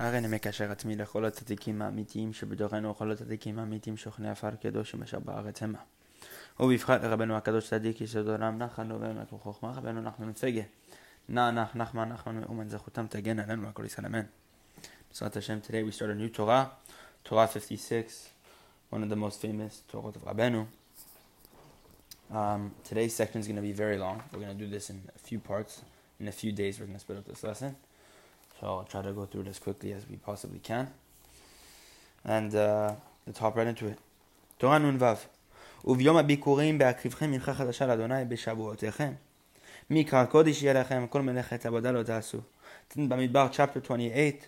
הרי אני מקשר עצמי לכל הצדיקים האמיתיים שבתוכנו וכל הצדיקים האמיתיים שוכני עפר קדוש ומשאר בארץ המה. ובבחר רבנו הקדוש צדיק יסוד עולם נחל נובע מקום חוכמה רבנו נחמן מפגה. נע נח נחמן נחמן מאומן זכותם תגן עלינו והכל ישראל אמן. בעזרת השם, today we start a new Torah, Torah 56, one of the most famous Torah of Rabbeinu. Um, today's section is going to be very long. We're going to do this in a few parts. In a few days, we're going to split up this lesson. So I'll try to go through it as quickly as we possibly can. And uh, let's hop right into it. תורה נ"ו וביום הביקורים בהקריבכם מנחה חדשה לאדוני בשבועותיכם. מקרא קודש יהיה לכם, כל מלאכת עבודה לא תעשו. במדבר, chapter 28.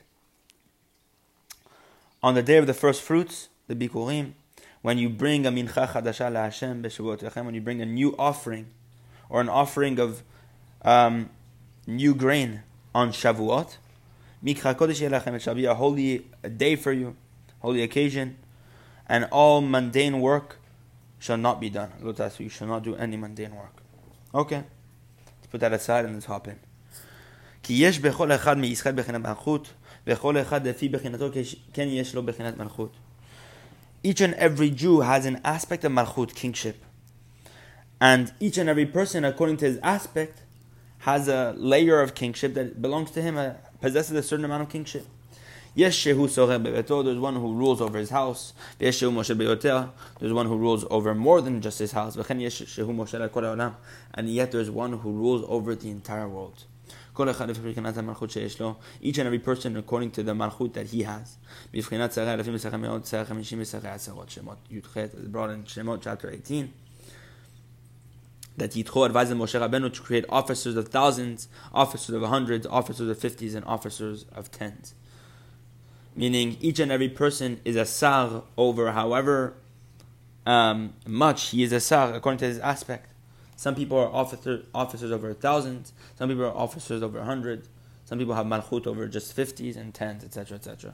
On the day of the first fruits, the bikurim, when you bring a mincha chadasha la Hashem b'shavuotechem, when you bring a new offering, or an offering of um, new grain on Shavuot, Mikra Kodesh Yelachem, it shall be a holy day for you, holy occasion, and all mundane work shall not be done. Lotas, you shall not do any mundane work. Okay, let's put that aside and let's hop in. כי יש בכל אחד מישראל בחינת מלכות, וכל אחד לפי בחינתו כן יש לו בחינת מלכות. Each and every Jew has an aspect of malchut, kingship. And each and every person, according to his aspect, has a layer of kingship that belongs to him, uh, possesses a certain amount of kingship. Yes, Shehu Soher Bebeto, there's one who rules over his house. Beyotel, there's one who rules over more than just his house. And yet there's one who rules over the entire world. Each and every person according to the malchut that he has. brought in Shemot chapter 18 that Yitro advised Moshe Rabbeinu to create officers of thousands, officers of hundreds, officers of fifties, and officers of tens. Meaning each and every person is a sar over however um, much he is a sar according to his aspect. Some people are officer, officers over a thousand, some people are officers over a hundred, some people have malchut over just fifties and tens, etc., etc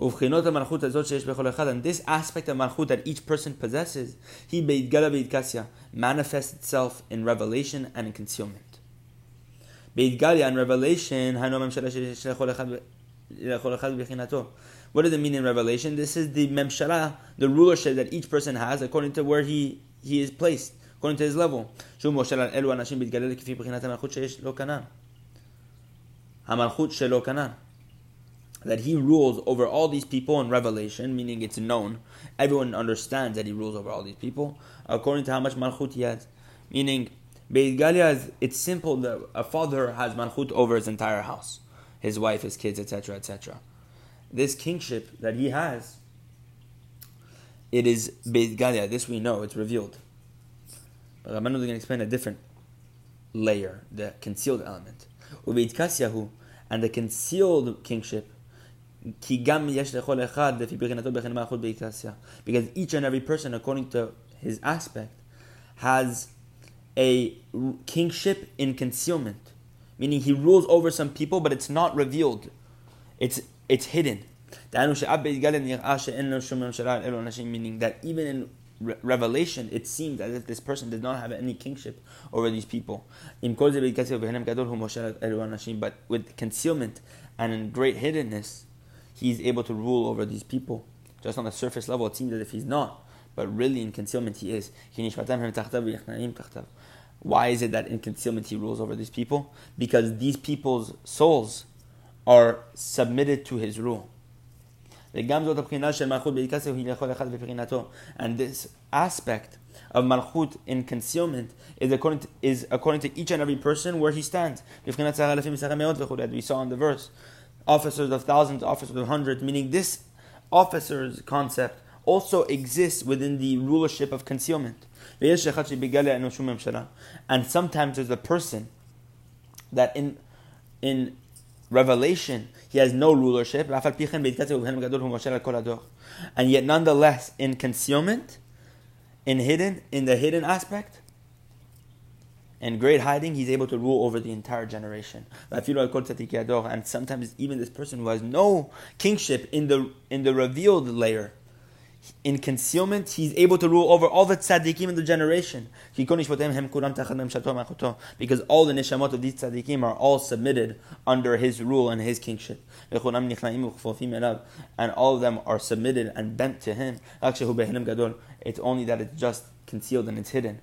And this aspect of malchut that each person possesses, he manifests itself in revelation and in concealment. Beidgalia and revelation, what does it mean in revelation? This is the memshala, the rulership that each person has according to where he, he is placed, according to his level. המלכות שלו כנ"ל that he rules over all these people in Revelation, meaning it's known. Everyone understands that he rules over all these people, according to how much malchut he has. Meaning, Beit Galia is, it's simple that a father has malchut over his entire house, his wife, his kids, etc., etc. This kingship that he has, it is Beit Galia. This we know, it's revealed. But Rabbanu is going to explain a different layer, the concealed element. Ubeit and the concealed kingship because each and every person, according to his aspect, has a kingship in concealment. Meaning he rules over some people, but it's not revealed. It's, it's hidden. Meaning that even in revelation, it seems as if this person does not have any kingship over these people. But with concealment and in great hiddenness, he's able to rule over these people. Just on the surface level, it seems as if he's not, but really in concealment he is. Why is it that in concealment he rules over these people? Because these people's souls are submitted to his rule. And this aspect of malchut in concealment is according to, is according to each and every person where he stands. We saw in the verse officers of thousands, officers of hundreds, meaning this officer's concept also exists within the rulership of concealment. And sometimes there's a person that in in revelation he has no rulership, and yet nonetheless in concealment, in hidden, in the hidden aspect, in great hiding, he's able to rule over the entire generation. And sometimes even this person who has no kingship in the in the revealed layer, in concealment, he's able to rule over all the tzaddikim in the generation. Because all the nishamot of these tzaddikim are all submitted under his rule and his kingship. And all of them are submitted and bent to him. It's only that it's just concealed and it's hidden.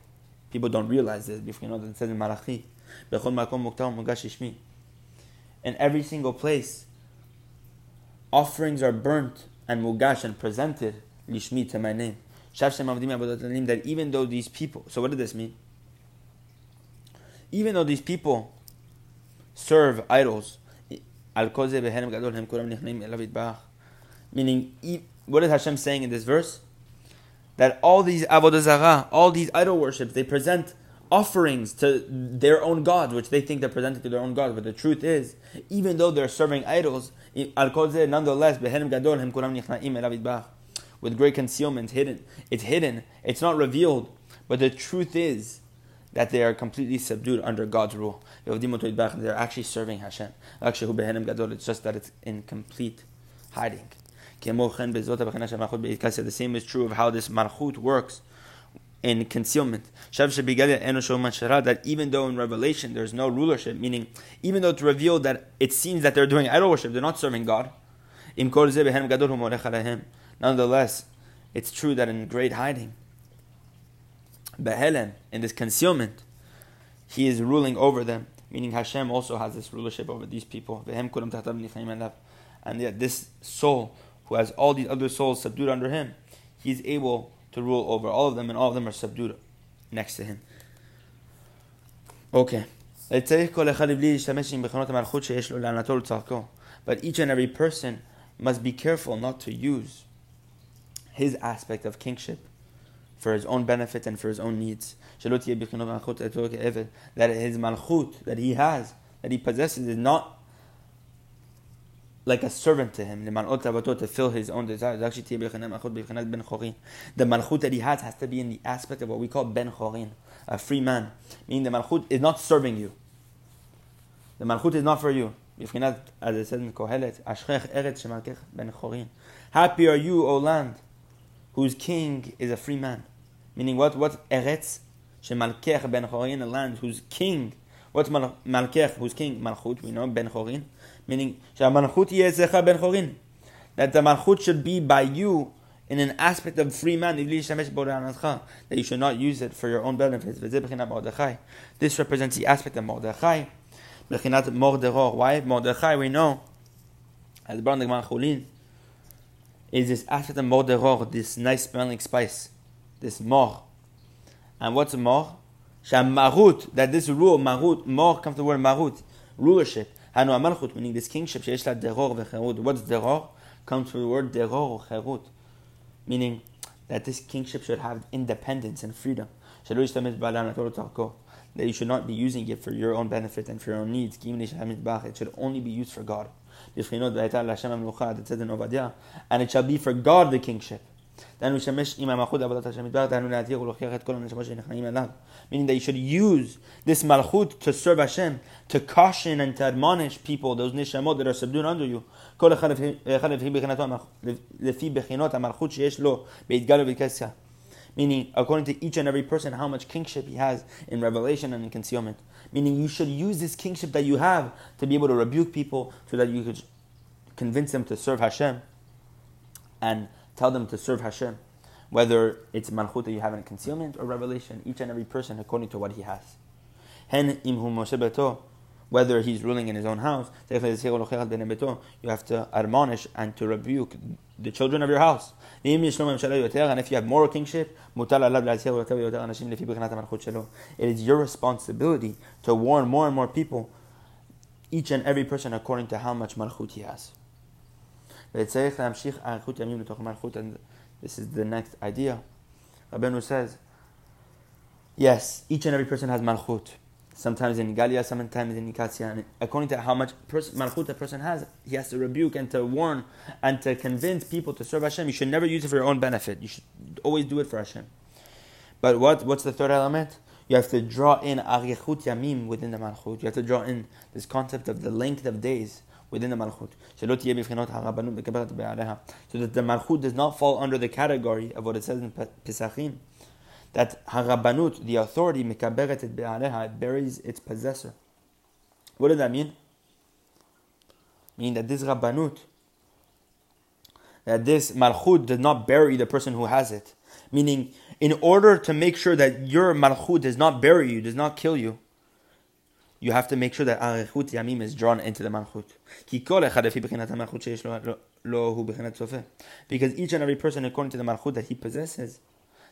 People don't realize this. You know it says in Malachi. In every single place, offerings are burnt and mugash and presented lishmi to my name. That even though these people, so what did this mean? Even though these people serve idols, meaning, what is Hashem saying in this verse? That all these avodah all these idol worships, they present offerings to their own gods, which they think they're presenting to their own gods. But the truth is, even though they're serving idols, nonetheless, with great concealment, hidden. It's hidden. It's not revealed. But the truth is that they are completely subdued under God's rule. They're actually serving Hashem. Actually, it's just that it's in complete hiding. The same is true of how this malchut works in concealment. That even though in Revelation there's no rulership, meaning even though it's revealed that it seems that they're doing idol worship, they're not serving God. Nonetheless, it's true that in great hiding, in this concealment, he is ruling over them, meaning Hashem also has this rulership over these people. And yet, this soul, who has all these other souls subdued under him, he's able to rule over all of them, and all of them are subdued next to him. Okay. But each and every person must be careful not to use his aspect of kingship for his own benefit and for his own needs. That his malchut that he has, that he possesses, is not like a servant to him, to fill his own desires. The malchut that he has has to be in the aspect of what we call ben chorin, a free man. Meaning the malchut is not serving you. The malchut is not for you. As it says in Kohelet, Happy are you, O land, whose king is a free man. Meaning what? What Eretz? Shemalkech ben Chorin, a land whose king. What's Malkech, whose king? Malchut, we know, ben Chorin. Meaning, yezecha ben Chorin. That the Malchut should be by you in an aspect of free man, that you should not use it for your own benefits. This represents the aspect of Mordechai. Why? Mordechai, we know, as Brand Chulin, is this aspect of moderor, this nice smelling spice, this mor. And what's mor? Marut, that this rule, marut, mor comes from the word marut, rulership. Hanu amalchut, meaning this kingship, sheish la deror v'cherut. What's deror? Comes from the word deror, cherut. Meaning that this kingship should have independence and freedom. That you should not be using it for your own benefit and for your own needs. It should only be used for God and it shall be for God the kingship. Meaning that you should use this malchut to serve Hashem, to caution and to admonish people, those nishamot that are subdued under you. Meaning, according to each and every person, how much kingship he has in revelation and in concealment. Meaning, you should use this kingship that you have to be able to rebuke people so that you could convince them to serve Hashem and tell them to serve Hashem. Whether it's malchut that you have in concealment or revelation, each and every person according to what he has. Hen Whether he's ruling in his own house, you have to admonish and to rebuke the children of your house. And if you have moral kingship, it is your responsibility to warn more and more people, each and every person according to how much malchut he has. And this is the next idea. Rabbeinu says, yes, each and every person has malchut sometimes in Galia, sometimes in Nikasia. And according to how much malchut a person has, he has to rebuke and to warn and to convince people to serve Hashem. You should never use it for your own benefit. You should always do it for Hashem. But what, what's the third element? You have to draw in arichut yamim within the malchut. You have to draw in this concept of the length of days within the malchut. So that the malchut does not fall under the category of what it says in Pesachim, that harabanut, the authority, mekaberet et it buries its possessor. What does that mean? Meaning that this rabbanut, that this malchut does not bury the person who has it. Meaning, in order to make sure that your malchut does not bury you, does not kill you, you have to make sure that arichut yamim is drawn into the malchut. Because each and every person, according to the malchut that he possesses,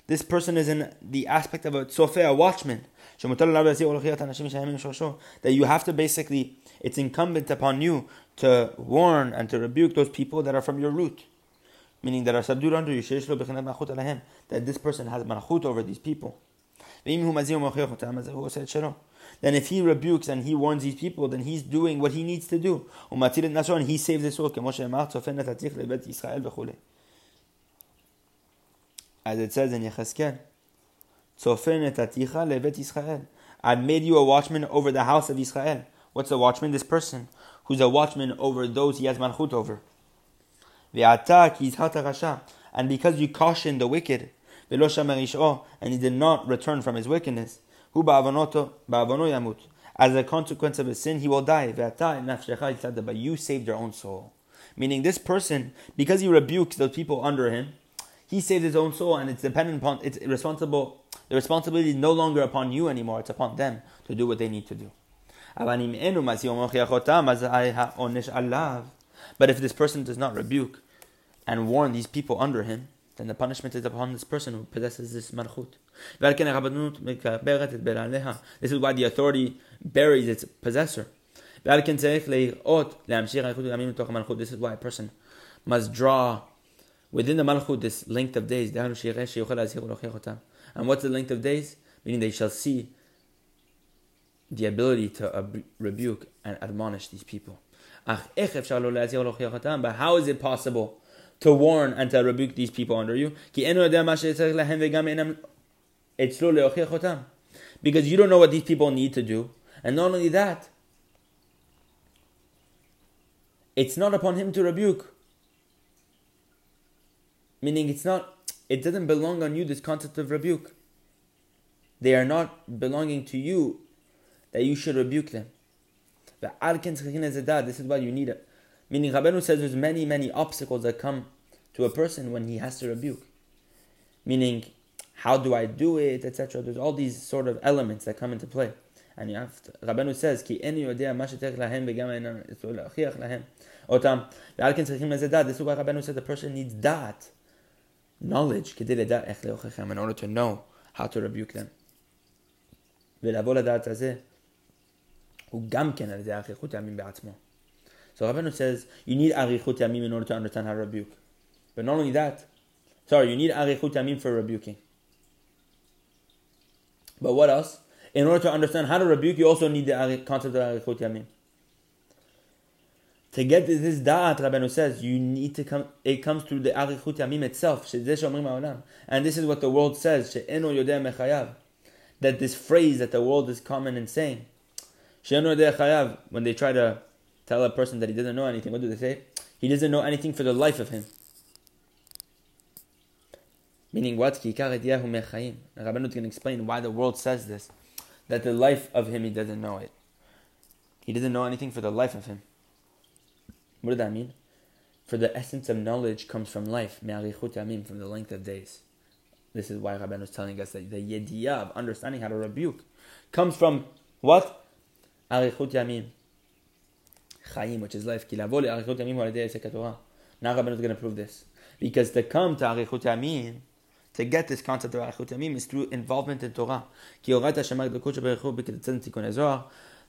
this person is in the aspect of a tzofeh, a watchman. That you have to basically, it's incumbent upon you to warn and to rebuke those people that are from your root. Meaning that are subdued under you. That this person has malchut over these people. Then if he rebukes and he warns these people, then he's doing what he needs to do. And he saves his soul. As it says in Yecheskel, I made you a watchman over the house of Israel. What's a watchman? This person who's a watchman over those he has malchut over. And because you cautioned the wicked, and he did not return from his wickedness, as a consequence of his sin, he will die. But you saved your own soul. Meaning, this person, because he rebukes those people under him, he saved his own soul, and it's dependent upon, it's responsible. The responsibility is no longer upon you anymore; it's upon them to do what they need to do. But if this person does not rebuke and warn these people under him, then the punishment is upon this person who possesses this malchut. This is why the authority buries its possessor. This is why a person must draw within the malchut this length of days. And what's the length of days? Meaning they shall see the ability to rebuke and admonish these people. But how is it possible to warn and to rebuke these people under you? Because you don't know what these people need to do. And not only that, it's not upon him to rebuke. Meaning it's not it doesn't belong on you this concept of rebuke. They are not belonging to you that you should rebuke them. This is why you need it. Meaning Rabbeinu says there's many, many obstacles that come to a person when he has to rebuke. Meaning, how do I do it, etc. There's all these sort of elements that come into play. And you have to, Rabbeinu says, Ki eni yodea ma lahem lahem. Otam. This is why Rabbeinu says the person needs that knowledge in order to know how to rebuke them. ולבוא לדעת הזה הוא גם כן על ידי אריכות ימים בעצמו. So Rabbeinu says you need arichut yamim in order to understand how to rebuke. But not only that, sorry, you need arichut yamim for rebuking. But what else? In order to understand how to rebuke, you also need the concept of arichut yamim. To get this da'at, Rabbeinu says, you need to come, it comes through the arichut yamim itself. And this is what the world says, that this phrase that the world is common in saying, when they try to tell a person that he doesn't know anything, what do they say? He doesn't know anything for the life of him. Meaning what? Rabbanut can explain why the world says this. That the life of him, he doesn't know it. He doesn't know anything for the life of him. What does that mean? For the essence of knowledge comes from life, from the length of days. This is why Rabban was telling us that the yediyah of understanding how to rebuke comes from what? Arichut yamim. Chaim, which is life. Now Rabban is going to prove this. Because to come to Arichut yamim, to get this concept of Arichut yamim is through involvement in Torah.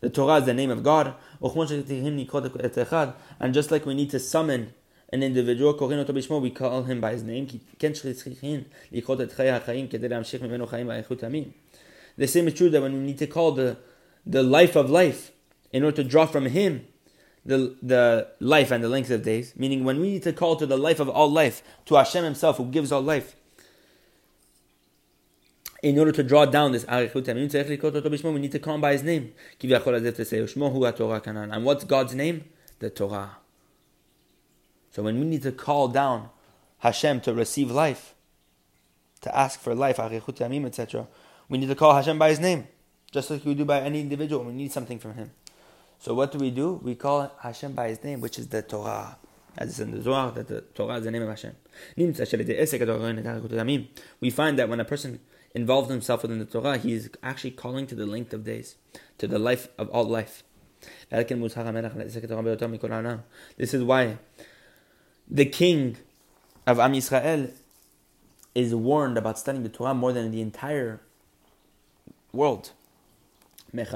The Torah is the name of God. And just like we need to summon an individual, we call him by his name. The same is true that when we need to call the, the life of life in order to draw from him the, the life and the length of days, meaning when we need to call to the life of all life, to Hashem himself who gives all life, in order to draw down this arichut we need to call by his name. And what's God's name? the Torah. So when we need to call down Hashem to receive life, to ask for life, etc., we need to call Hashem by His name, just like we do by any individual. We need something from Him. So what do we do? We call Hashem by His name, which is the Torah. As it's in the Zohar, that the Torah is the name of Hashem. We find that when a person involves himself within the Torah, he is actually calling to the length of days, to the life of all life. This is why the king of Am Yisrael is warned about studying the Torah more than the entire world. And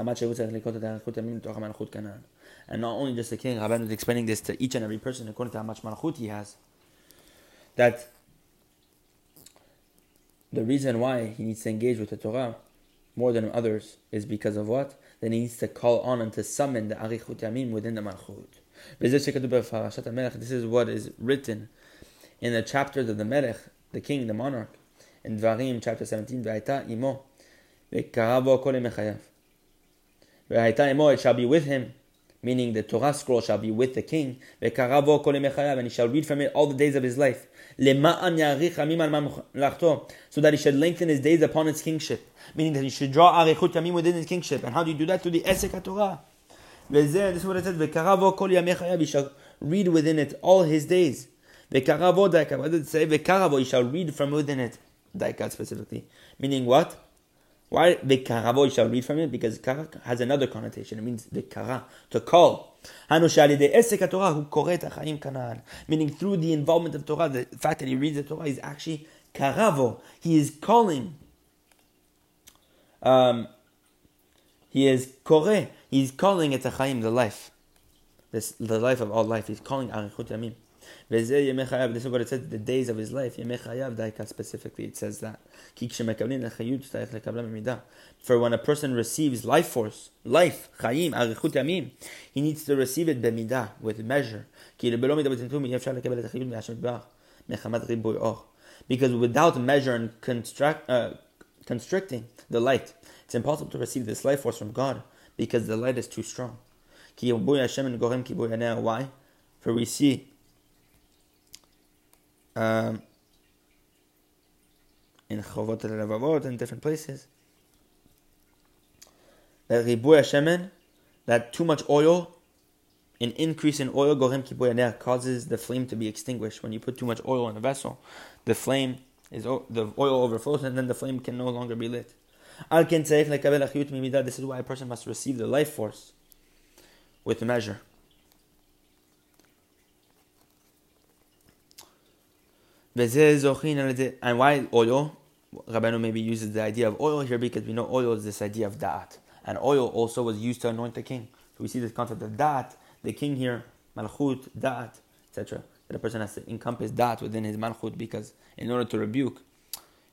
not only just the king, Rabban is explaining this to each and every person according to how much malchut he has. That the reason why he needs to engage with the Torah more than others is because of what? Then he needs to call on and to summon the Arichut Yamim within the Malchut. This is what is written in the chapters of the Melech, the king, the monarch, in Dvarim chapter 17, V'ayta imo, v'karavo kol mechayav. V'ayta imo, it shall be with him, meaning the Torah scroll shall be with the king, kol and he shall read from it all the days of his life. Lema'an so that he should lengthen his days upon his kingship, meaning that he should draw arichut yamim within his kingship. And how do you do that? Through the Esek Torah. This is what it says, he shall read within it all his days. What did it say? You shall read from within it. Daika specifically. Meaning what? Why vekaravo, you shall read from it? Because kara has another connotation. It means the vekara, to call. Meaning through the involvement of Torah, the fact that he reads the Torah is actually karavo. He is calling. Um, he is kore. He's calling it the life. This, the life of all life. He's calling arichut yamim. This is what it says, the days of his life. Specifically, it says that. For when a person receives life force, life, he needs to receive it with measure. Because without measure and construct, uh, constricting the light, it's impossible to receive this life force from God because the light is too strong. Why? For we see um, in Chovot Levavot in different places. That Ribuya Shemen, that too much oil, an increase in oil, Gorem Kibuyaneh, causes the flame to be extinguished. When you put too much oil in a vessel, the flame is the oil overflows and then the flame can no longer be lit. This is why a person must receive the life force with measure. And why oil? Rabbeinu maybe uses the idea of oil here because we know oil is this idea of da'at. And oil also was used to anoint the king. So we see this concept of da'at, the king here, malchut, da'at, etc. That a person has to encompass da'at within his malchut because in order to rebuke,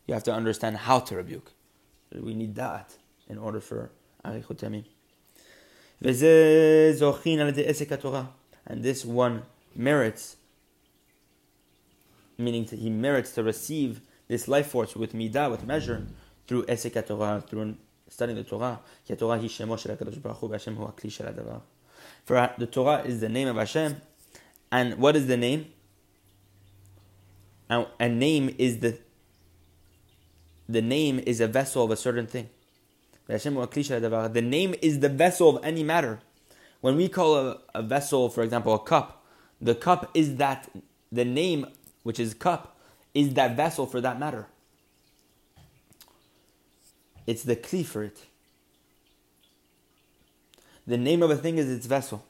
you have to understand how to rebuke. So we need da'at in order for arichut. And this one merits meaning that he merits to receive this life force with midah, with measure, through esek Torah, through studying the Torah. For the Torah is the name of Hashem, and what is the name? A name is the the name is a vessel of a certain thing. The name is the vessel of any matter. When we call a, a vessel, for example, a cup, the cup is that the name which is cup, is that vessel for that matter. It's the kli for it. The name of a thing is its vessel.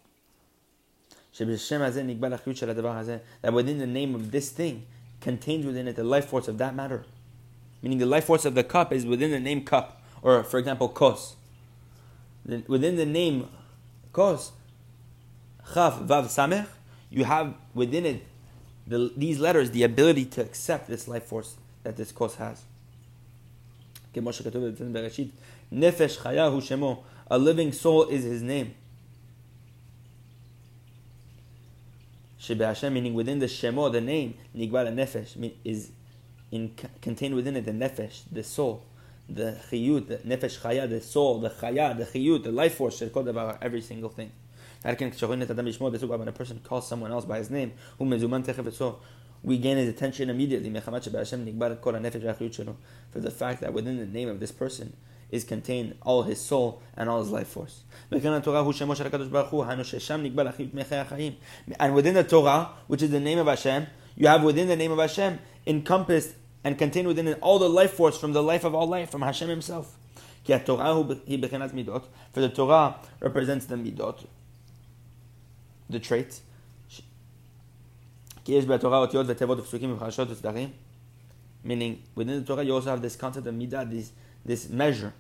That within the name of this thing contains within it the life force of that matter. Meaning the life force of the cup is within the name cup. Or for example, kos. Within the name kos, chaf, vav, samech, you have within it the, these letters the ability to accept this life force that this kos has. Nefesh. A living soul is his name. Shebe Hashem, meaning within the shemo, the name, nigbar nefesh, is in, contained within it the nefesh, the soul, the chiyut, the nefesh chaya, the soul, the chaya, the chiyut, the life force, every single thing. When a person calls someone else by his name, we gain his attention immediately. For the fact that within the name of this person is contained all his soul and all his life force. And within the Torah, which is the name of Hashem, you have within the name of Hashem encompassed and contained within it all the life force from the life of all life, from Hashem Himself. For the Torah represents the midot, the traits. Meaning, within the Torah, you also have this concept of midah, this, this measure.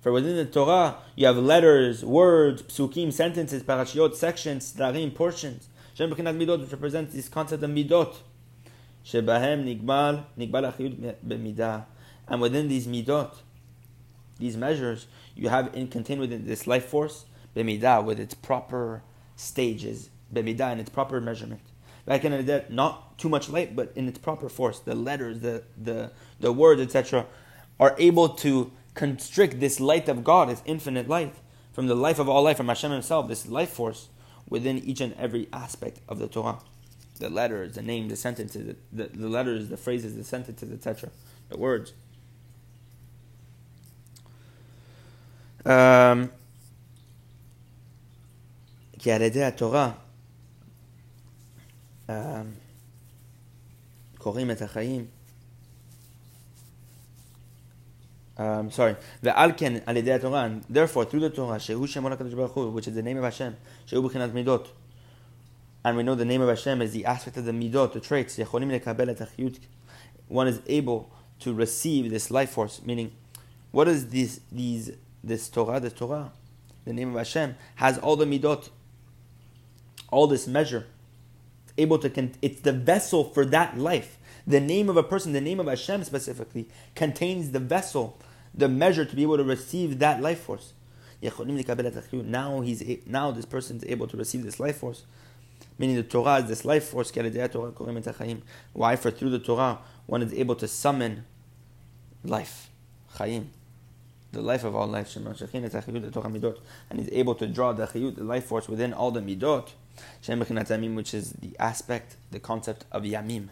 For within the Torah, you have letters, words, psukim, sentences, parashiot, sections, darim, portions. Shem b'chinat midot, which represents this concept of midot. Shebahem nigmal, nigmal achiyut b'midah. And within these midot, these measures, you have in contained within this life force, b'midah, with its proper stages, b'midah, in its proper measurement. Like in a death, not too much light, but in its proper force. The letters, the, the, the words, etc., are able to constrict this light of God, this infinite light, from the life of all life, from Hashem Himself, this life force within each and every aspect of the Torah. The letters, the names, the sentences, the, the letters, the phrases, the sentences, etc., the words. Um, qui à Torah, euh, um, sorry, the Alken Torah, therefore through the Torah, Shehu Shem Baruch Hu, which is the name of Hashem, and we know the name of Hashem is the aspect of the Midot, the traits, one is able to receive this life force, meaning, what is this, these, this Torah, the Torah, the name of Hashem, has all the Midot, all this measure, able to, con- it's the vessel for that life. The name of a person, the name of Hashem specifically, contains the vessel, the measure to be able to receive that life force. Now he's now this person is able to receive this life force. Meaning the Torah is this life force. Why? For through the Torah, one is able to summon life, chayim, the life of all life. And he's able to draw the the life force within all the midot, which is the aspect, the concept of yamim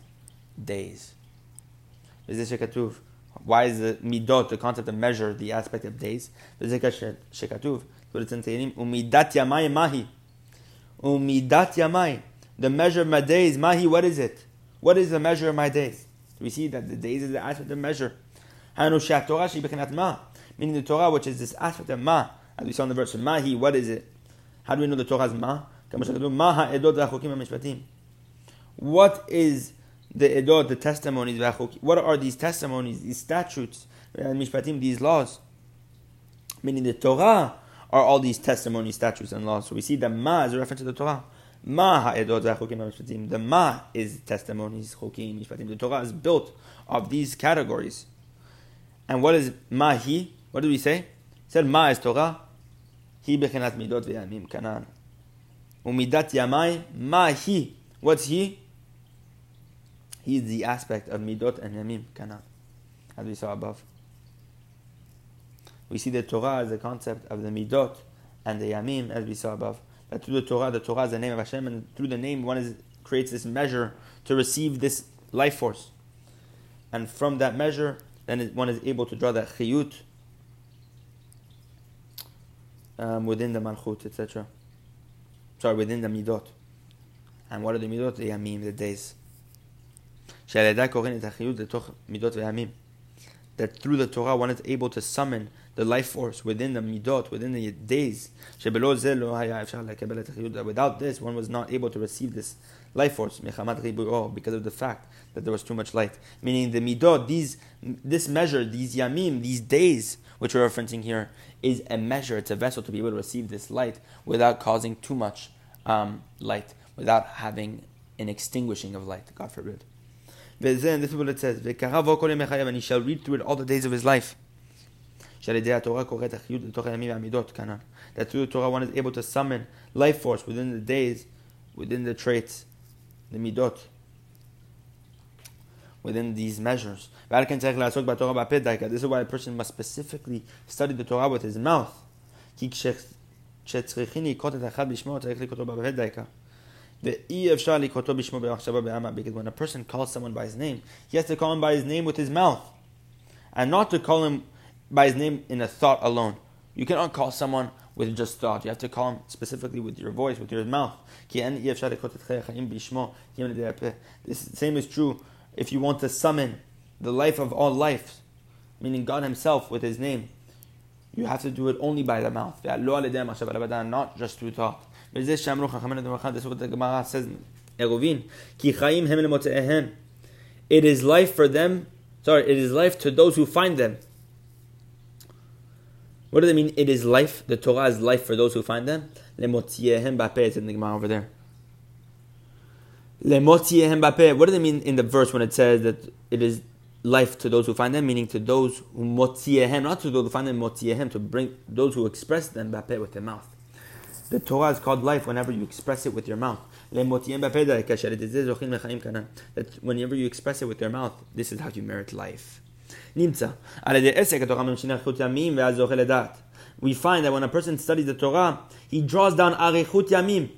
days. Why is the midot, the concept of measure, the aspect of days? Shekatuv, but umidat yamai mahi. Umidat yamai. The measure of my days, mahi, what is it? What is the measure of my days? We see that the days is the aspect of the measure. Meaning the Torah, which is this aspect of ma, as we saw in the verse, of mahi, what is it? How do we know the Torah is ma? What is the edot, the testimonies, what are these testimonies, these statutes, mishpatim, these laws? Meaning the Torah are all these testimonies, statutes, and laws. So we see the ma is a reference to the Torah. Ma ha'edot mishpatim. The ma is testimonies, chokim, mishpatim. The Torah is built of these categories. And what is mahi? What did we say? It said ma is Torah. He bechenat midot ve'yamim kanan. Umidat yamai mahi. What's he? He is the aspect of midot and yamim, kana, as we saw above. We see the Torah as the concept of the midot and the yamim, as we saw above. That through the Torah, the Torah is the name of Hashem, and through the name one is, creates this measure to receive this life force. And from that measure, then one is able to draw that chiyut um, within the malchut, etc. Sorry, within the midot. And what are the midot? The yamim, the days. That through the Torah one is able to summon the life force within the midot, within the days. Without this, one was not able to receive this life force because of the fact that there was too much light. Meaning the midot, these, this measure, these yamim, these days, which we're referencing here, is a measure, it's a vessel to be able to receive this light without causing too much um, light, without having an extinguishing of light, God forbid. Then this is what it says. And he shall read through it all the days of his life. That through the Torah one is able to summon life force within the days, within the traits, the midot, within these measures. This is why a person must specifically study the Torah with his mouth. Because when a person calls someone by his name, he has to call him by his name with his mouth, and not to call him by his name in a thought alone. You cannot call someone with just thought. You have to call him specifically with your voice, with your mouth. This same is true if you want to summon the life of all life, meaning God Himself with His name. You have to do it only by the mouth, not just through thought. This is what the Gemara says It is life for them, sorry, it is life to those who find them. What does it mean? It is life. The Torah is life for those who find them. It's in the Gemara over there. Mbappe. What do they mean in the verse when it says that it is life to those who find them, meaning to those who motiehem, not to those who find them motiehem, to bring those who express them Mbappe with their mouth. The Torah is called life whenever you express it with your mouth. That whenever you express it with your mouth, this is how you merit life. We find that when a person studies the Torah, he draws down arichut yamim,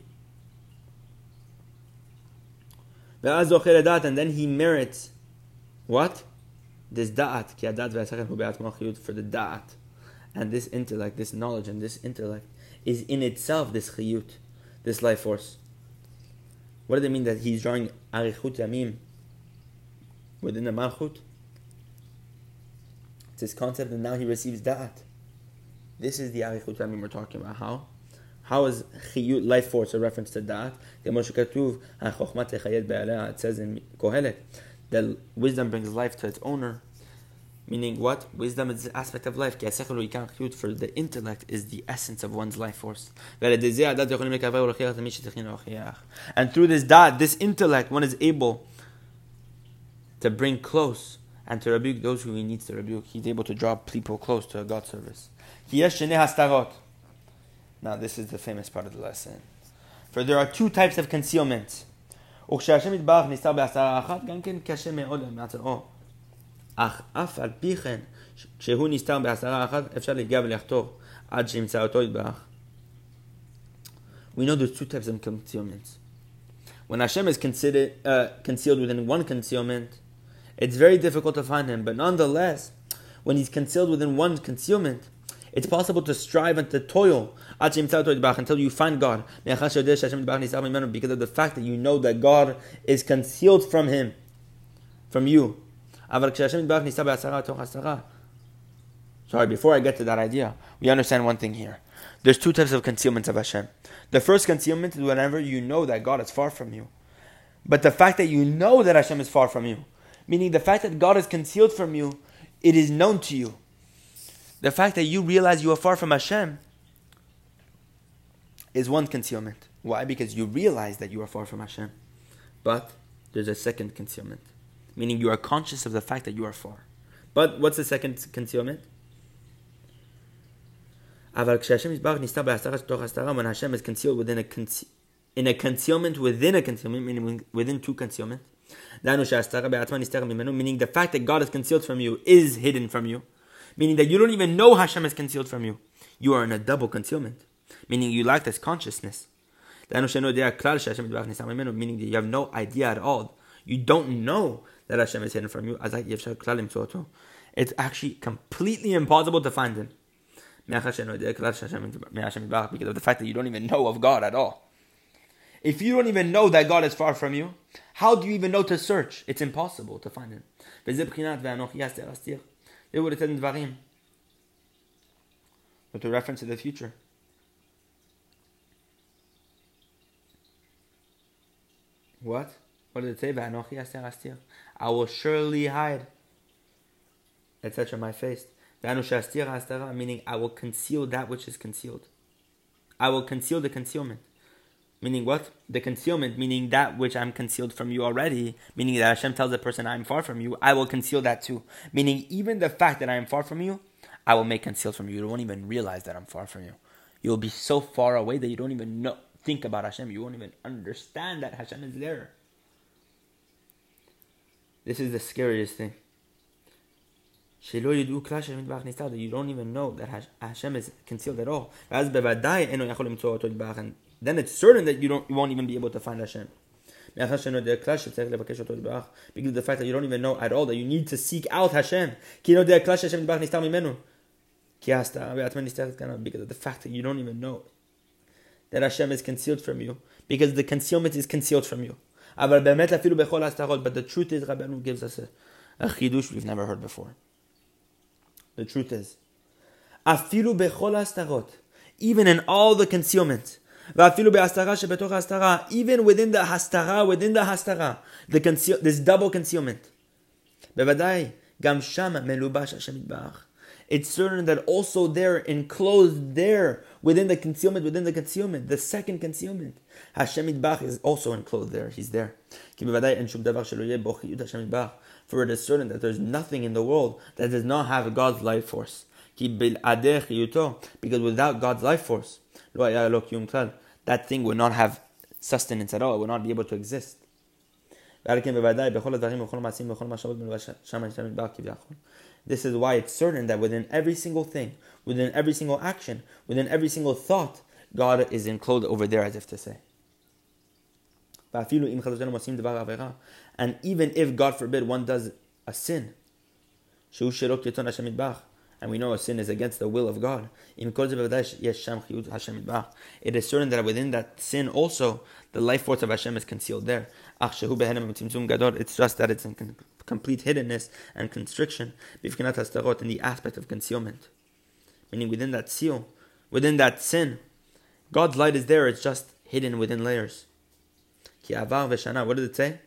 And then he merits what? This da'at. Ki adat for the da'at. And this intellect, this knowledge, and this intellect is in itself this chiyut, this life force. What does it mean that he's drawing arichut yamim within the malchut? It's this concept, and now he receives da'at. This is the arichut yamim we're talking about. How? How is chiyut life force a reference to da'at? It says in Kohelet that wisdom brings life to its owner. Meaning what? Wisdom is the aspect of life. For the intellect is the essence of one's life force. And through this da'at, this intellect, one is able to bring close and to rebuke those who he needs to rebuke. He's able to draw people close to God's service. Now, this is the famous part of the lesson. For there are two types of concealment. וכשהשם יתברך נסתר בעשרה אחת, גם כן קשה מאוד מעצמו. אך אף על פי כן, כשהוא נסתר בעשרה אחת, אפשר להגיע ולחתור עד שימצא אותו יתברך. We know there's two types of concealments. When Hashem is considered, uh, concealed within one concealment, it's very difficult to find him. But nonetheless, when he's concealed within one concealment, it's possible to strive and to toil until you find God. Because of the fact that you know that God is concealed from him, from you. Sorry, before I get to that idea, we understand one thing here. There's two types of concealments of Hashem. The first concealment is whenever you know that God is far from you. But the fact that you know that Hashem is far from you, meaning the fact that God is concealed from you, it is known to you. The fact that you realize you are far from Hashem is one concealment. Why? Because you realize that you are far from Hashem. But there's a second concealment, meaning you are conscious of the fact that you are far. But what's the second concealment? when Hashem is concealed within a in a concealment within a concealment, meaning within two concealments, meaning the fact that God is concealed from you is hidden from you. Meaning that you don't even know Hashem is concealed from you. You are in a double concealment. Meaning you lack this consciousness. Meaning that you have no idea at all. You don't know that Hashem is hidden from you. It's actually completely impossible to find Him. Because of the fact that you don't even know of God at all. If you don't even know that God is far from you, how do you even know to search? It's impossible to find Him. They would have said in Dvarim. With a reference to the future. What? What did it say? I will surely hide, etc. my face. Meaning, I will conceal that which is concealed. I will conceal the concealment. Meaning what? The concealment, meaning that which I'm concealed from you already, meaning that Hashem tells the person, I'm far from you, I will conceal that too. Meaning, even the fact that I am far from you, I will make concealed from you. You won't even realize that I'm far from you. You'll be so far away that you don't even know, think about Hashem. You won't even understand that Hashem is there. This is the scariest thing. You don't even know that Hashem is concealed at all then it's certain that you don't you won't even be able to find Hashem. Because of the fact that you don't even know at all that you need to seek out Hashem. Because the fact that you don't even know that Hashem is concealed from you. Because the concealment is concealed from you. But the truth is, Rabbanu gives us a, a chidush we've never heard before. The truth is, even in all the concealment, even within the hastara, within the hastara, the conceal, this double concealment. It's certain that also there, enclosed there, within the concealment, within the concealment, the second concealment, Hashem Yitbarach is also enclosed there. He's there. For it is certain that there's nothing in the world that does not have God's life force. Because without God's life force, that thing would not have sustenance at all. It would not be able to exist. This is why it's certain that within every single thing, within every single action, within every single thought, God is enclosed over there as if to say. And even if, God forbid, one does a sin, and we know a sin is against the will of God, it is certain that within that sin also, the life force of Hashem is concealed there. It's just that it's in complete hiddenness and constriction in the aspect of concealment. Meaning within that seal, within that sin, God's light is there, it's just hidden within layers. What did it say?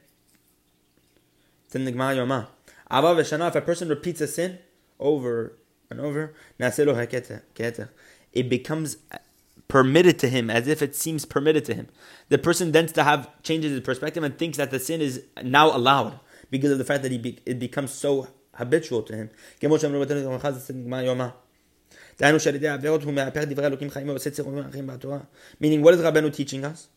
It's in the Gemara Yoma. If a person repeats a sin over and over, it becomes permitted to him as if it seems permitted to him. The person tends to have changes his perspective and thinks that the sin is now allowed because of the fact that he be, it becomes so habitual to him. Meaning, what is Rabbeinu teaching us?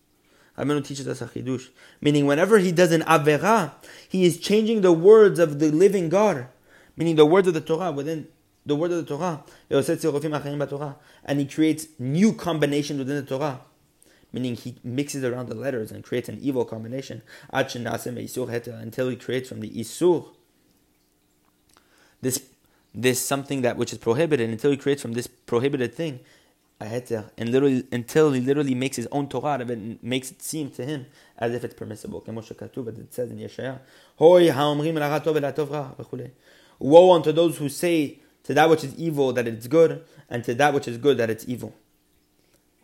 Rabbeinu teaches us a chidush. Meaning, whenever he does an avera, he is changing the words of the living God. Meaning, the words of the Torah within the word of the Torah. And he creates new combinations within the Torah. Meaning, he mixes around the letters and creates an evil combination. Until he creates from the Isur this this something that which is prohibited until he creates from this prohibited thing and literally until he literally makes his own Torah out of it and makes it seem to him as if it's permissible. It says in Yeshaya, Woe unto those who say to that which is evil that it's good, and to that which is good that it's evil.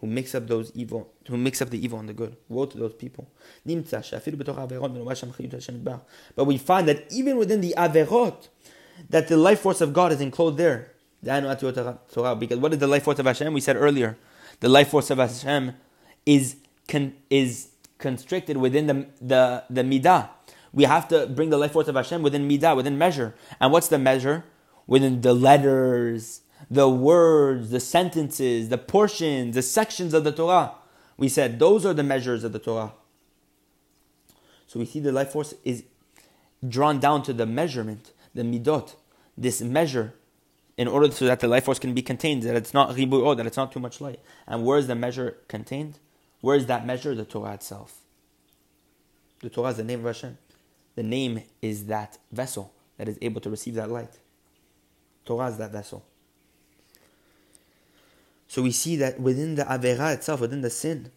Who mix up those evil, who mix up the evil and the good. Woe to those people. But we find that even within the averot, that the life force of God is enclosed there. Because what is the life force of Hashem? We said earlier, the life force of Hashem is con- is constricted within the the the midah. We have to bring the life force of Hashem within midah, within measure. And what's the measure? Within the letters, the words, the sentences, the portions, the sections of the Torah. We said those are the measures of the Torah. So we see the life force is drawn down to the measurement the midot, this measure, in order so that the life force can be contained, that it's not ribu'o, that it's not too much light. And where is the measure contained? Where is that measure? The Torah itself. The Torah is the name of Hashem. The name is that vessel that is able to receive that light. Torah is that vessel. So we see that within the Avera itself, within the sin,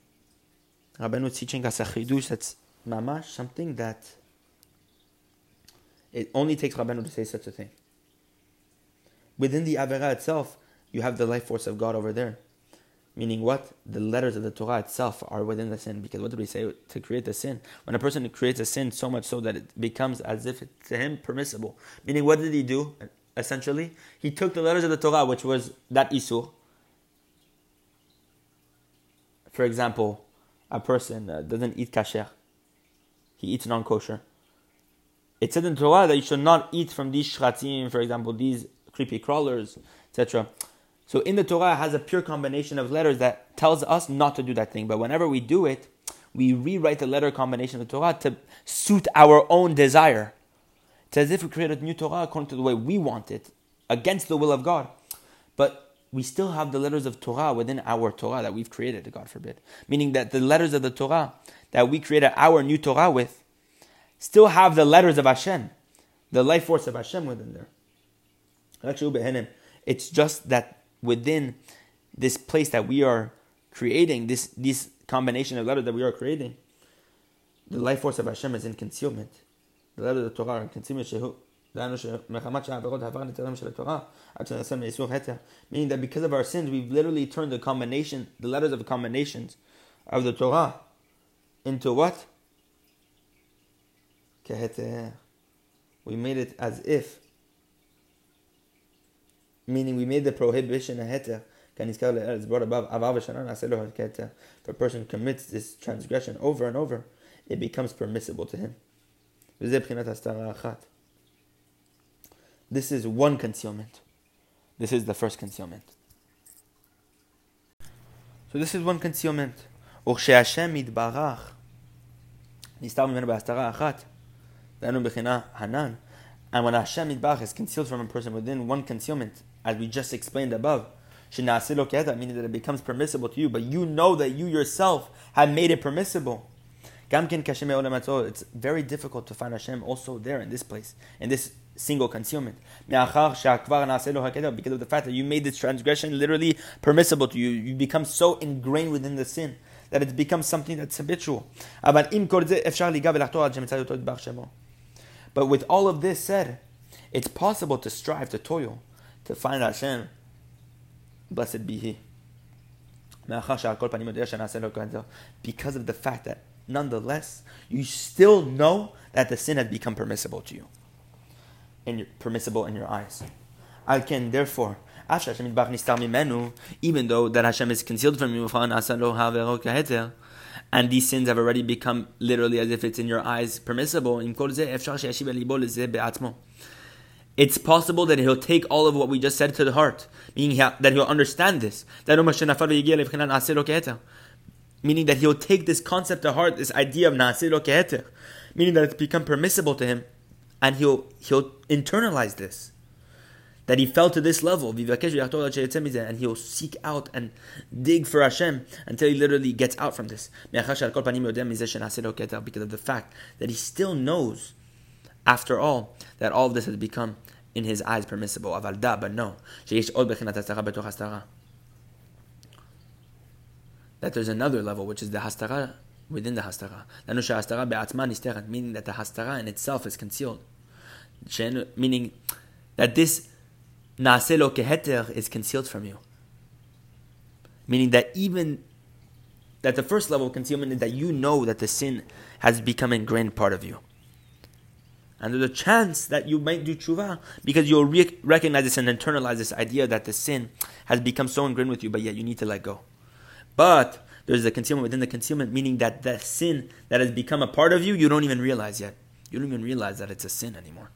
Rabbeinu is teaching us a chidush that's mamash, something that it only takes Rabbanu to say such a thing. Within the Avera itself, you have the life force of God over there. Meaning what? The letters of the Torah itself are within the sin. Because what did we say? To create the sin. When a person creates a sin so much so that it becomes as if it's to him permissible. Meaning what did he do? Essentially, he took the letters of the Torah, which was that Isur. For example, a person uh, doesn't eat kasher. He eats non-kosher it said in the Torah that you should not eat from these shratzim, for example, these creepy crawlers, etc. So in the Torah, has a pure combination of letters that tells us not to do that thing. But whenever we do it, we rewrite the letter combination of the Torah to suit our own desire. It's as if we created a new Torah according to the way we want it, against the will of God. But we still have the letters of Torah within our Torah that we've created, God forbid. Meaning that the letters of the Torah that we created our new Torah with still have the letters of Hashem, the life force of Hashem within there. It's just that within this place that we are creating, this, this combination of letters that we are creating, the life force of Hashem is in concealment. Meaning that because of our sins, we've literally turned the combination, the letters of combinations of the Torah into what? We made it as if, meaning we made the prohibition a heter. It's brought above. If a person commits this transgression over and over, it becomes permissible to him. This is one concealment. This is the first concealment. So this is one concealment. וכשהשם יתברך נסתר ממנו בהסתרה אחת, דהיינו בחינה הנ"ל, and when Hashem Yitbach is concealed from a person within one concealment, as we just explained above, meaning that it becomes permissible to you, but you know that you yourself have made it permissible. It's very difficult to find Hashem also there in this place, in this single concealment. Because of the fact that you made this transgression literally permissible to you. You become so ingrained within the sin that it becomes something that's habitual. But with all of this said, it's possible to strive, to toil, to find Hashem. Blessed be He. Because of the fact that nonetheless, you still know that the sin has become permissible to you, and permissible in your eyes. I can therefore, even though that Hashem is concealed from you, and these sins have already become literally as if it's in your eyes permissible. It's possible that he'll take all of what we just said to the heart, meaning that he'll understand this umm meaning that he'll take this concept to heart, this idea of nasir keheter, meaning that it's become permissible to him, and he'll he'll internalize this. That he fell to this level, and he'll seek out and dig for Hashem until he literally gets out from this. Because of the fact that he still knows, after all, that all of this has become in his eyes permissible. But no that there's another level, which is the hastara within the hastara. Meaning that the hastara in itself is concealed. Meaning that this naaselo keheter is concealed from you. Meaning that even that the first level of concealment is that you know that the sin has become ingrained part of you. And there's a chance that you might do tshuva because you'll re- recognize this and internalize this idea that the sin has become so ingrained with you, but yet you need to let go. But there's a concealment within the concealment, meaning that the sin that has become a part of you, you don't even realize yet. You don't even realize that it's a sin anymore.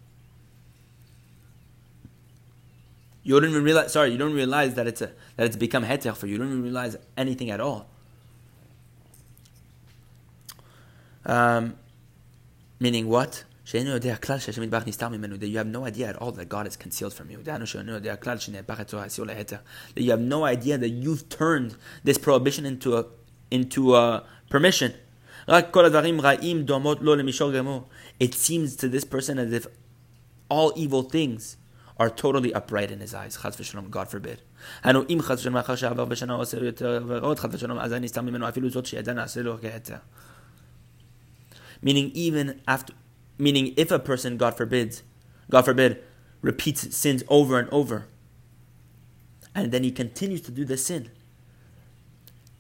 You don't even realize. Sorry, you don't realize that it's a that it's become heter for you. You don't even realize anything at all. Um, meaning what? That you have no idea at all that God is concealed from you. That you have no idea that you've turned this prohibition into a into a permission. It seems to this person as if all evil things are totally upright in his eyes. God forbid. Meaning, even after Meaning, if a person, God forbids, God forbid, repeats sins over and over, and then he continues to do the sin,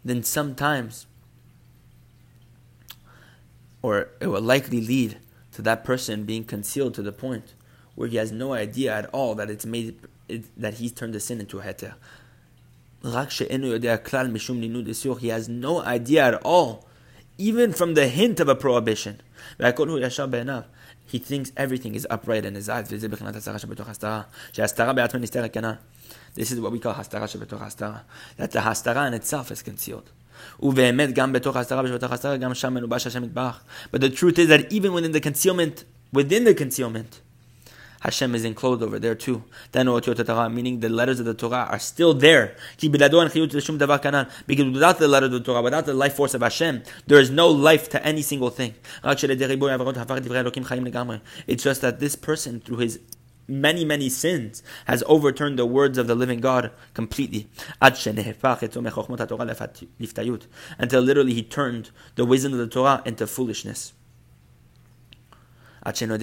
then sometimes, or it will likely lead to that person being concealed to the point where he has no idea at all that it's made it, that he's turned the sin into a heter. He has no idea at all, even from the hint of a prohibition. He thinks everything is upright in his eyes. This is what we call hastara שבתוך hastara. That the hastara in itself is concealed. But the truth is that even within the concealment, within the concealment, Hashem is enclosed over there too. Meaning the letters of the Torah are still there. Because without the letters of the Torah, without the life force of Hashem, there is no life to any single thing. It's just that this person, through his many, many sins, has overturned the words of the living God completely. Until literally he turned the wisdom of the Torah into foolishness. Until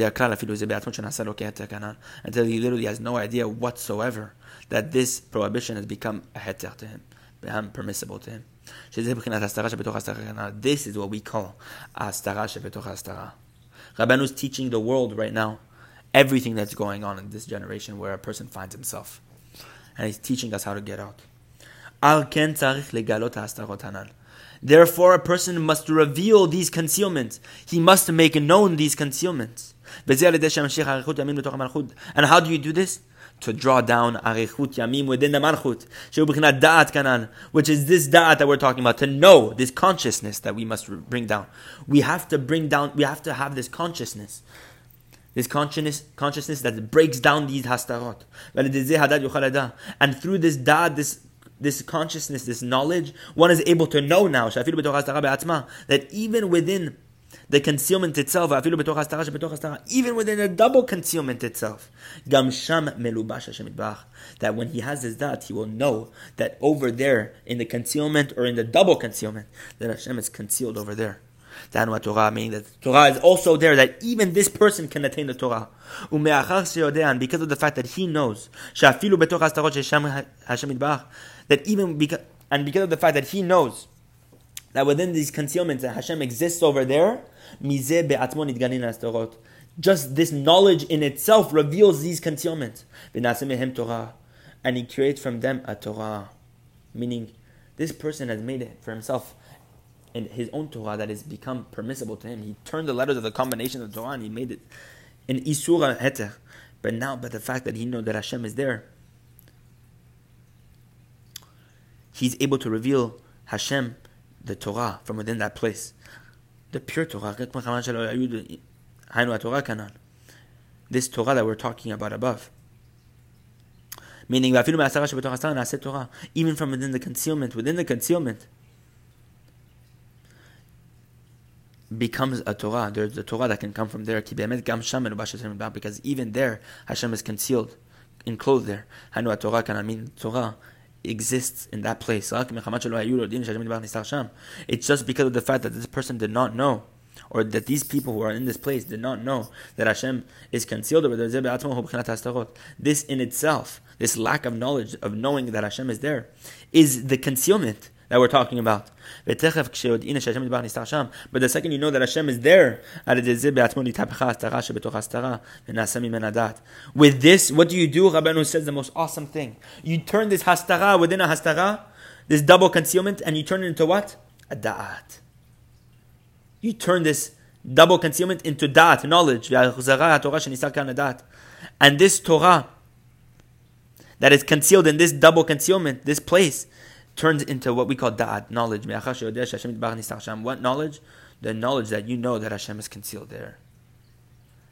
he literally has no idea whatsoever that this prohibition has become a heter to him, become permissible to him. This is what we call Astara Shebetoch Astara. Rabbanu is teaching the world right now everything that's going on in this generation where a person finds himself. And he's teaching us how to get out. Therefore, a person must reveal these concealments. He must make known these concealments. And how do you do this? To draw down arichut yamim within the malchut, which is this da'at that we're talking about. To know this consciousness that we must bring down. We have to bring down. We have to have this consciousness this consciousness, consciousness that breaks down these hastarot. And through this da'at, this this consciousness, this knowledge, one is able to know now that even within the concealment itself, even within the double concealment itself, that when he has his da'at, he will know that over there in the concealment or in the double concealment, that Hashem is concealed over there. Danu Torah, meaning that Torah is also there, that even this person can attain the Torah. Because of the fact that he knows, that even because, and because of the fact that he knows that within these concealments that Hashem exists over there, just this knowledge in itself reveals these concealments. And he creates from them a Torah. Meaning, this person has made it for himself in his own Torah that has become permissible to him. He turned the letters of the combination of the Torah and he made it in Isura Heter. But now, but the fact that he knows that Hashem is there, he's able to reveal Hashem, the Torah, from within that place. The pure Torah. This Torah that we're talking about above. Meaning, even from within the concealment, within the concealment, becomes a Torah. There's a Torah that can come from there. Because even there, Hashem is concealed, enclosed there. Hanu Torah can I mean Torah exists in that place. It's just because of the fact that this person did not know, or that these people who are in this place did not know that Hashem is concealed over there. This in itself, this lack of knowledge of knowing that Hashem is there, is the concealment that we're talking about. But the second you know that Hashem is there, with this, what do you do? Rabbanu says the most awesome thing. You turn this hastara within a hastara, this double concealment, and you turn it into what? A da'at. You turn this double concealment into da'at, knowledge. And this Torah that is concealed in this double concealment, this place, turns into what we call da'at, knowledge. What knowledge? The knowledge that you know that Hashem is concealed there.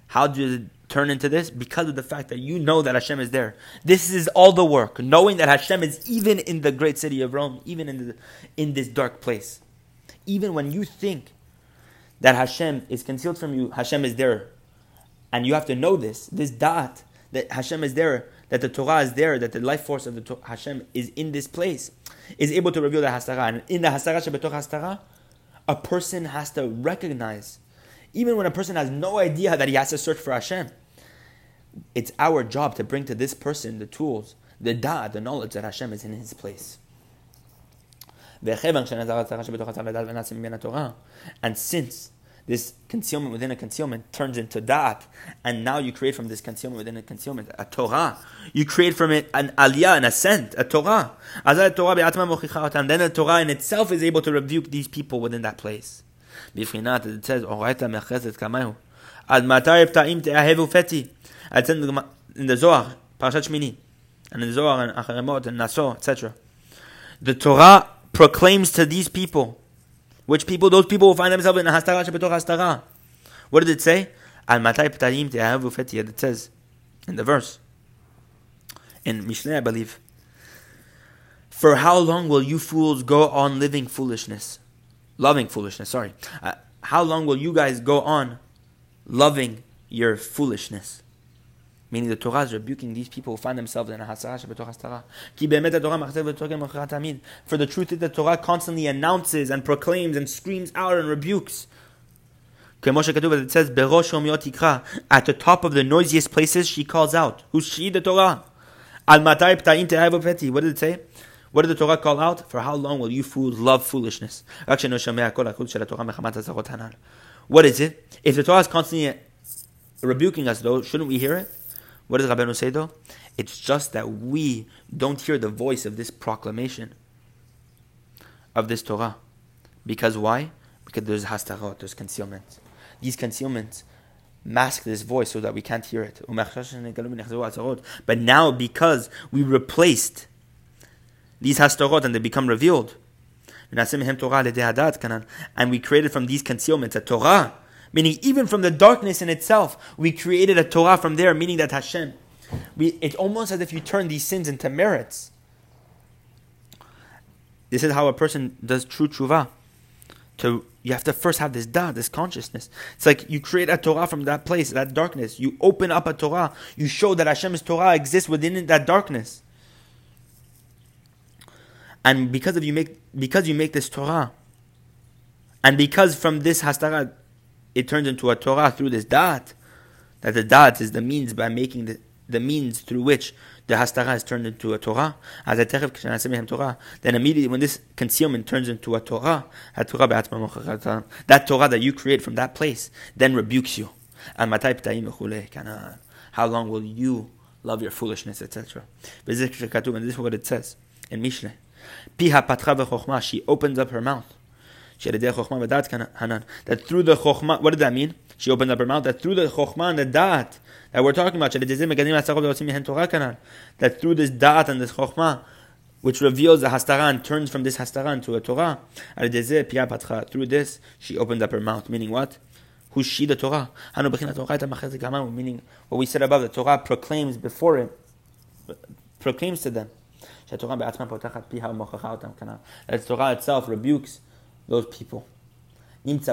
How does it turn into this? Because of the fact that you know that Hashem is there. This is all the work, knowing that Hashem is even in the great city of Rome, even in, the, in this dark place. Even when you think that Hashem is concealed from you, Hashem is there. And you have to know this, this da'at, that Hashem is there that the Torah is there, that the life force of the Torah, Hashem is in this place, is able to reveal the Hastara. And in the Hastara Shebetoch Hastara, a person has to recognize, even when a person has no idea that he has to search for Hashem, it's our job to bring to this person the tools, the da, the knowledge that Hashem is in his place. And since this concealment within a concealment turns into da'at, and now you create from this concealment within a concealment a Torah. You create from it an aliyah, an ascent, a Torah. And then the Torah in itself is able to rebuke these people within that place. It says, in the Zohar, Parashat Shmini, and in the Zohar and Acharei Mot and Naso, etc. The Torah proclaims to these people which people? Those people will find themselves in a hastara shebetoch hastara. What did it say? Al matai ptarim te'ahavu feti. It says in the verse. In Mishneh, I believe. For how long will you fools go on living foolishness? Loving foolishness, sorry. Uh, how long will you guys go on loving your foolishness? Meaning the Torah is rebuking these people who find themselves in a hasara shebetoch hastara. For the truth is the Torah constantly announces and proclaims and screams out and rebukes. It says, At the top of the noisiest places, she calls out. Who's she, the Torah? What did it say? What did the Torah call out? For how long will you fools love foolishness? What is it? If the Torah is constantly rebuking us, though, shouldn't we hear it? What does Rabbeinu say, though? It's just that we don't hear the voice of this proclamation of this Torah. Because why? Because there's hastarot, there's concealment. These concealments mask this voice so that we can't hear it. But now, because we replaced these hastarot and they become revealed, and we created from these concealments a Torah, meaning even from the darkness in itself, we created a Torah from there, meaning that Hashem, we, it's almost as if you turn these sins into merits. This is how a person does true tshuva. To you have to first have this da, this consciousness. It's like you create a Torah from that place, that darkness. You open up a Torah. You show that Hashem's Torah exists within that darkness. And because of you make because you make this Torah, and because from this hastara it turns into a Torah through this da'at, that the da'at is the means by making the, the means through which the hastara is turned into a Torah. As a Torah, then immediately when this concealment turns into a Torah, that Torah that you create from that place then rebukes you. How long will you love your foolishness, etc. And this is what it says in Mishle. She opens up her mouth. Hanan. That through the Chokhmah, what did that mean? She opened up her mouth. That through the Chokhmah and the da'at that we're talking about, that through this da'at and this Chokhmah, which reveals the hastaran, turns from this hastaran to a Torah, through this, she opened up her mouth. Meaning what? Who's she, the Torah? Meaning what we said above, the Torah proclaims before it, proclaims to them. That the Torah itself rebukes those people. We find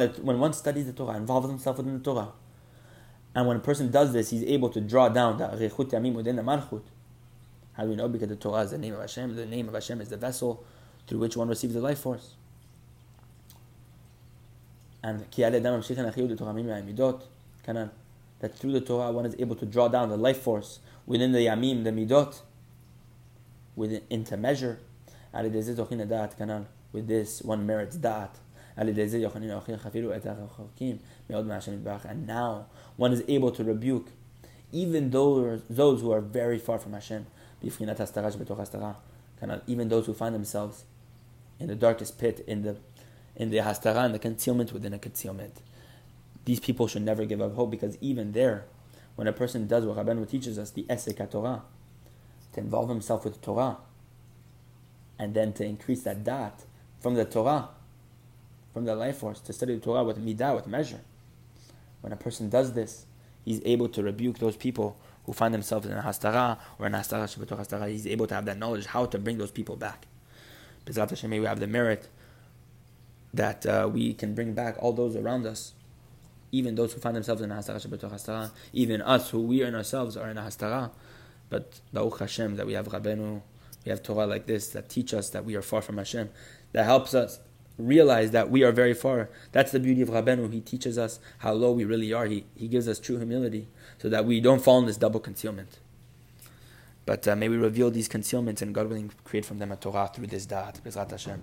that when one studies the Torah, involves himself within the Torah, and when a person does this, he's able to draw down the Arichut Yamim within the Malchut. How do we know? Because the Torah is the name of Hashem, the name of Hashem is the vessel through which one receives the life force. And that through the Torah one is able to draw down the life force within the Yamim, the Midot, within, into measure. With this one merits da'at. And now one is able to rebuke even those, those who are very far from Hashem. Even those who find themselves in the darkest pit, in the in the hastara, in the concealment within a concealment these people should never give up hope because even there, when a person does what Rabbeinu teaches us, the Esek Torah, to involve himself with the Torah, and then to increase that dot from the Torah, from the life force, to study the Torah with midah, with measure. When a person does this, he's able to rebuke those people who find themselves in a hastara or in a hastara hastara. He's able to have that knowledge how to bring those people back. Bezrat Hashem, may we have the merit that uh, we can bring back all those around us even those who find themselves in a hastara hastara, even us who we in ourselves are in a hastara, but Baruch Hashem that we have Rabbeinu, we have Torah like this that teach us that we are far from Hashem, that helps us realize that we are very far. That's the beauty of Rabbeinu. He teaches us how low we really are. He, he gives us true humility so that we don't fall in this double concealment. But uh, may we reveal these concealments and God willing create from them a Torah through this da'at. Bezrat Hashem.